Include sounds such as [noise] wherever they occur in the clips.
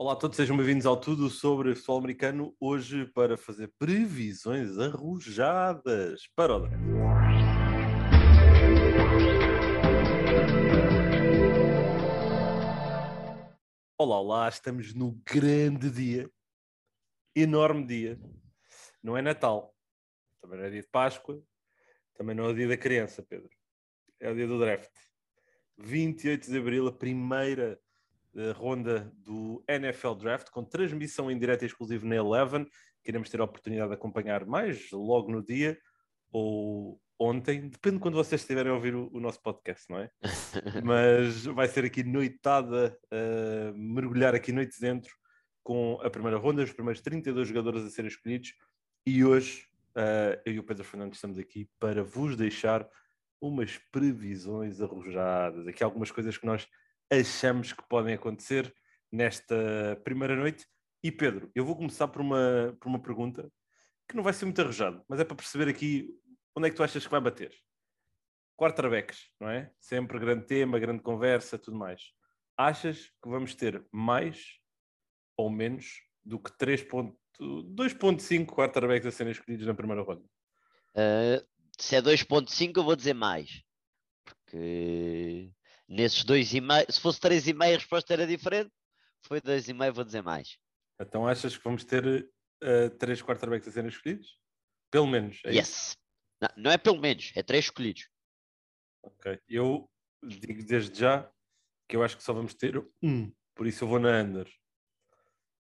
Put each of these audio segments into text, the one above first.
Olá a todos, sejam bem-vindos ao Tudo sobre Futebol Americano, hoje para fazer previsões arrojadas para o draft. Olá, olá, estamos no grande dia, enorme dia. Não é Natal, também não é dia de Páscoa, também não é o dia da criança, Pedro. É o dia do draft. 28 de Abril, a primeira ronda do NFL Draft, com transmissão em direto e exclusivo na Eleven. Queremos ter a oportunidade de acompanhar mais logo no dia ou ontem, depende de quando vocês estiverem a ouvir o, o nosso podcast, não é? [laughs] Mas vai ser aqui noitada, uh, mergulhar aqui noite dentro com a primeira ronda, os primeiros 32 jogadores a serem escolhidos. E hoje, uh, eu e o Pedro Fernandes estamos aqui para vos deixar umas previsões arrojadas, aqui algumas coisas que nós achamos que podem acontecer nesta primeira noite. E Pedro, eu vou começar por uma, por uma pergunta que não vai ser muito arrojado, mas é para perceber aqui onde é que tu achas que vai bater. Quarterbacks, não é? Sempre grande tema, grande conversa, tudo mais. Achas que vamos ter mais ou menos do que 2.5 quarterbacks a serem escolhidos na primeira ronda? Uh, se é 2.5 eu vou dizer mais. Porque nesses 2,5, se fosse 3,5 a resposta era diferente. Foi 2,5, vou dizer mais. Então achas que vamos ter uh, 3 quarterbacks a serem escolhidos? Pelo menos. É yes. Não, não é pelo menos, é 3 escolhidos. Ok. Eu digo desde já que eu acho que só vamos ter um. Por isso eu vou na under.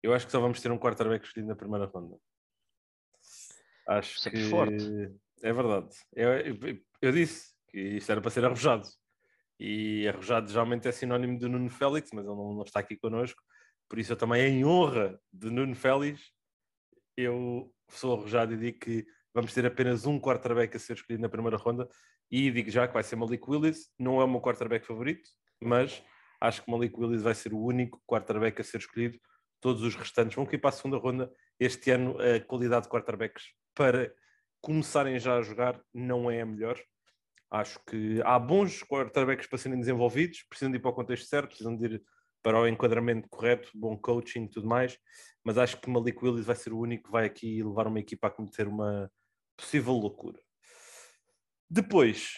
Eu acho que só vamos ter um quarterback escolhido na primeira ronda. Acho Sempre que forte. é verdade. Eu, eu, eu, disse que isto era para ser arrojado. E arrojado geralmente é sinónimo de Nuno Félix, mas ele não, não está aqui connosco. Por isso eu também, em honra de Nuno Félix, eu sou arrojado e digo que vamos ter apenas um quarterback a ser escolhido na primeira ronda. E digo já que vai ser Malik Willis. Não é o meu quarterback favorito, mas acho que Malik Willis vai ser o único quarterback a ser escolhido. Todos os restantes vão cair para a segunda ronda. Este ano, a qualidade de quarterbacks para começarem já a jogar não é a melhor. Acho que há bons quarterbacks para serem desenvolvidos, precisam de ir para o contexto certo, precisam de ir para o enquadramento correto, bom coaching e tudo mais, mas acho que Malik Willis vai ser o único que vai aqui levar uma equipa a cometer uma possível loucura. Depois,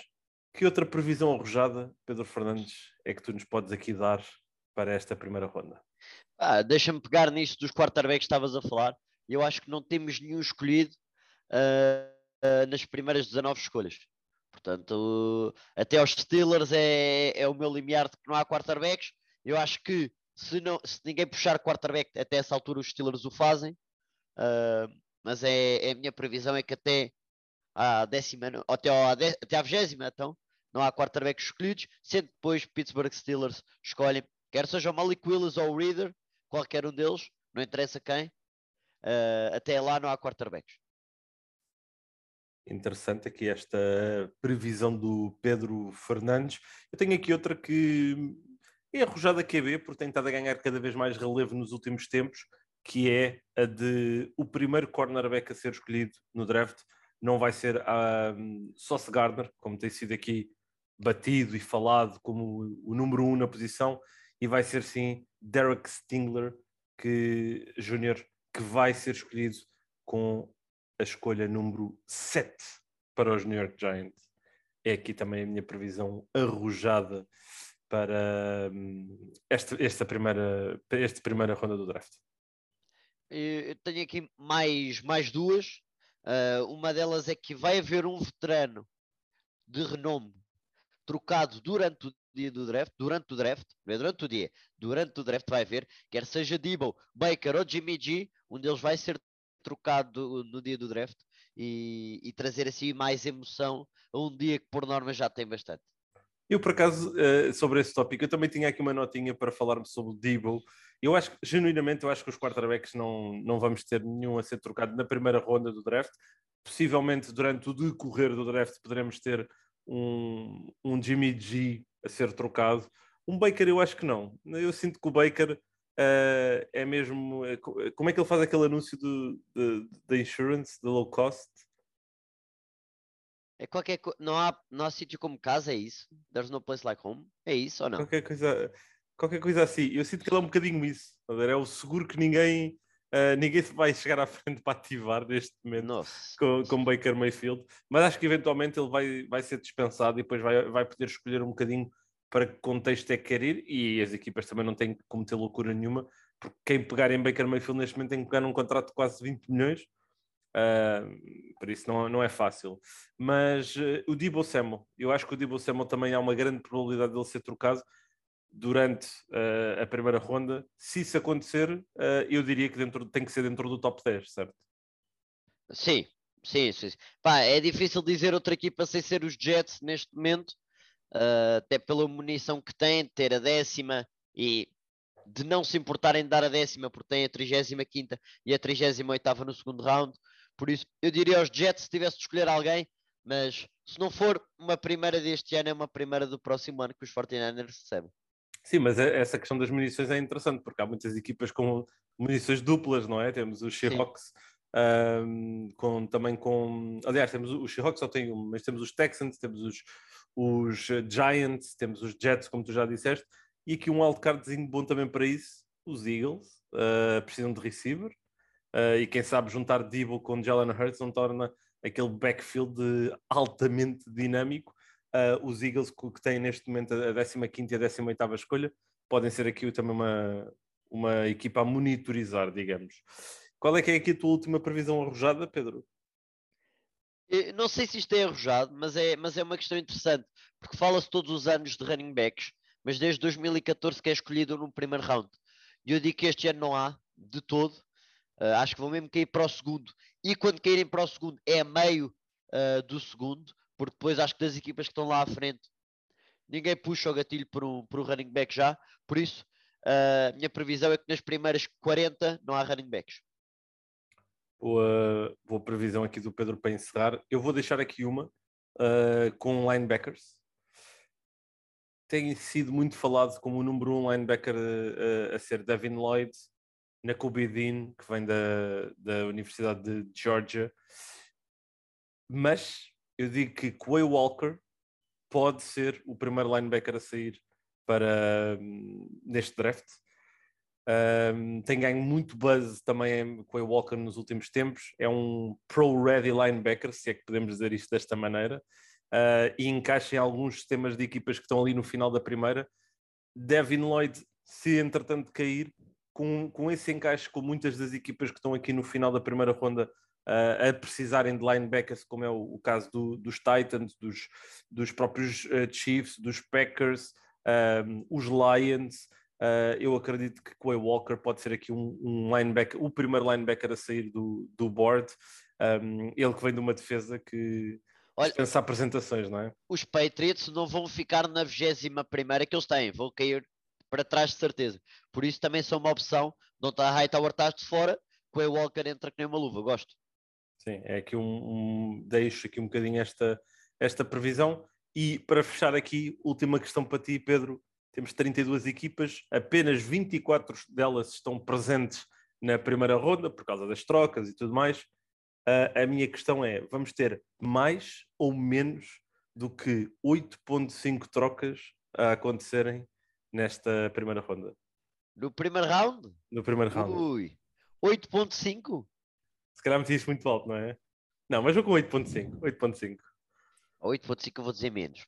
que outra previsão arrojada, Pedro Fernandes, é que tu nos podes aqui dar para esta primeira ronda? Ah, Deixa-me pegar nisso dos quarterbacks que estavas a falar. Eu acho que não temos nenhum escolhido uh, uh, nas primeiras 19 escolhas. Portanto, até aos Steelers é, é o meu limiar de que não há quarterbacks. Eu acho que se, não, se ninguém puxar quarterback até essa altura, os Steelers o fazem. Uh, mas é, é, a minha previsão é que até à décima, até, à, até à vigésima, então, não há quarterbacks escolhidos, sendo depois Pittsburgh Steelers escolhem, quer seja o Malik Willis ou o Reader, qualquer um deles, não interessa quem, uh, até lá não há quarterbacks interessante aqui esta previsão do Pedro Fernandes. Eu tenho aqui outra que é arrojada QB, porque tem estado a ganhar cada vez mais relevo nos últimos tempos, que é a de o primeiro cornerback a ser escolhido no draft não vai ser a um, Sauce Gardner, como tem sido aqui batido e falado como o número um na posição, e vai ser sim Derek Stingler, que Júnior, que vai ser escolhido com a escolha número 7 para os New York Giants. É aqui também a minha previsão arrojada para hum, esta, esta, primeira, esta primeira ronda do draft. Eu tenho aqui mais, mais duas. Uh, uma delas é que vai haver um veterano de renome trocado durante o dia do draft, durante o draft, é durante o dia, durante o draft vai haver, quer seja Debo, Baker ou Jimmy G, um deles vai ser trocado no dia do draft e, e, trazer assim mais emoção a um dia que por norma já tem bastante. Eu, por acaso, eh, sobre esse tópico, eu também tinha aqui uma notinha para falarmos sobre o Debo. Eu acho que, genuinamente, eu acho que os quarterbacks não, não vamos ter nenhum a ser trocado na primeira ronda do draft. Possivelmente, durante o decorrer do draft, poderemos ter um, um Jimmy G a ser trocado. Um Baker, eu acho que não. Eu sinto que o Baker uh, é mesmo. Eh, eh, como é que ele faz aquele anúncio da insurance, da low cost? É qualquer Não há, não há sítio como casa, é isso? There's no place like home? É isso ou não? Qualquer coisa. qualquer coisa assim. Eu sinto que ele é um bocadinho isso. É o seguro que ninguém, uh, ninguém vai chegar à [laughs] frente para ativar neste momento com, com Baker Mayfield. Mas acho que eventualmente ele vai, vai ser dispensado e depois vai, vai poder escolher um bocadinho para que contexto é que quer ir. E as equipas também não têm que cometer loucura nenhuma, porque quem pegar em Baker Mayfield neste momento tem que pegar num contrato de quase 20 milhões. Uh, por isso não, não é fácil. Mas uh, o Debo Samuel, eu acho que o Debo Samuel também há uma grande probabilidade dele ser trocado durante uh, a primeira ronda. Se isso acontecer, uh, eu diria que dentro, tem que ser dentro do top 10, certo? Sim, sim, sim. Pá, é difícil dizer outra equipa sem ser os Jets neste momento, uh, até pela munição que tem, ter a décima e de não se importarem de dar a décima, porque tem a 35 e a 38 no segundo round. Por isso, eu diria aos Jets se tivesse de escolher alguém, mas se não for uma primeira deste ano, é uma primeira do próximo ano que os 49ers recebem. Sim, mas é, essa questão das munições é interessante, porque há muitas equipas com munições duplas, não é? Temos os Seahawks, um, com, também com. Aliás, temos os Seahawks só tem um, mas temos os Texans, temos os, os Giants, temos os Jets, como tu já disseste, e aqui um wildcardzinho bom também para isso, os Eagles, uh, precisam de receiver, uh, e quem sabe juntar Debo com Jalen Hurts não torna aquele backfield altamente dinâmico uh, os Eagles que têm neste momento a 15 e a 18 escolha podem ser aqui também uma, uma equipa a monitorizar, digamos. Qual é que é aqui a tua última previsão arrojada, Pedro? Eu não sei se isto é arrojado, mas é, mas é uma questão interessante, porque fala-se todos os anos de running backs, mas desde 2014 que é escolhido no primeiro round. E eu digo que este ano não há, de todo. Uh, acho que vão mesmo cair para o segundo. E quando caírem para o segundo, é a meio uh, do segundo porque depois acho que das equipas que estão lá à frente ninguém puxa o gatilho para um, para um running back já, por isso a minha previsão é que nas primeiras 40 não há running backs. Boa, boa previsão aqui do Pedro para encerrar. Eu vou deixar aqui uma uh, com linebackers. Tem sido muito falado como o número um linebacker uh, a ser Devin Lloyd, na Dean, que vem da, da Universidade de Georgia. Mas eu digo que Quay Walker pode ser o primeiro linebacker a sair para um, neste draft. Um, tem ganho muito buzz também com o Walker nos últimos tempos. É um pro-ready linebacker, se é que podemos dizer isto desta maneira, uh, e encaixa em alguns sistemas de equipas que estão ali no final da primeira. Devin Lloyd, se entretanto cair, com, com esse encaixe com muitas das equipas que estão aqui no final da primeira ronda uh, a precisarem de linebackers, como é o, o caso do, dos Titans, dos, dos próprios uh, Chiefs, dos Packers, um, os Lions. Uh, eu acredito que Quay Walker pode ser aqui um, um, linebacker, o primeiro linebacker a sair do, do board. Um, ele que vem de uma defesa que Olha, dispensa apresentações, não é? Os Patriots não vão ficar na 21 primeira que eles têm, vão cair para trás de certeza. Por isso também são uma opção. Não está a Hightower, estás de fora. Quay Walker entra que nem uma luva, gosto. Sim, é aqui um, um, deixo aqui um bocadinho esta, esta previsão. E para fechar aqui, última questão para ti, Pedro. Temos 32 equipas, apenas 24 delas estão presentes na primeira ronda por causa das trocas e tudo mais. Uh, a minha questão é: vamos ter mais ou menos do que 8,5 trocas a acontecerem nesta primeira ronda? No primeiro round? No primeiro round. Ui, 8,5? Se calhar meti muito alto, não é? Não, mas vou com 8.5. 8.5. 8.5 eu vou dizer menos.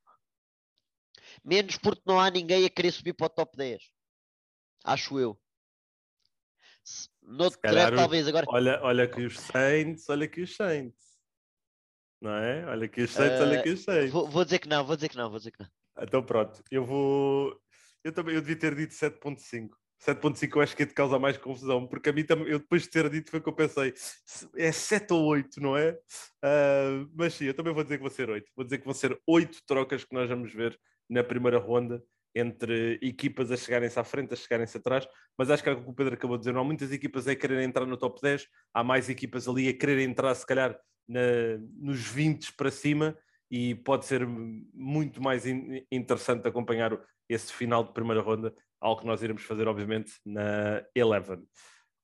Menos porque não há ninguém a querer subir para o top 10. Acho eu. No calhar, talvez agora. Olha, olha que os Saints, olha que os Saints. Não é? Olha que os Saints, uh, olha que os Saints. Vou, vou, dizer que não, vou dizer que não, vou dizer que não. Então pronto, eu vou. Eu também eu devia ter dito 7.5. 7.5 eu acho que é de causar mais confusão, porque a mim também, eu depois de ter dito foi que eu pensei, é 7 ou 8, não é? Uh, mas sim, eu também vou dizer que vão ser 8. Vou dizer que vão ser 8 trocas que nós vamos ver na primeira ronda entre equipas a chegarem-se à frente, a chegarem-se atrás, mas acho que é o que o Pedro acabou de dizer, não há muitas equipas a quererem entrar no top 10, há mais equipas ali a quererem entrar, se calhar, na, nos 20 para cima, e pode ser muito mais in, interessante acompanhar esse final de primeira ronda algo que nós iremos fazer, obviamente, na Eleven.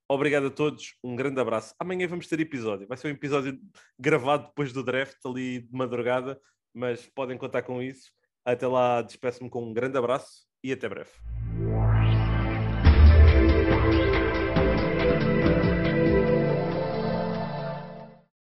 Obrigado a todos, um grande abraço. Amanhã vamos ter episódio. Vai ser um episódio gravado depois do draft, ali de madrugada, mas podem contar com isso. Até lá, despeço-me com um grande abraço e até breve.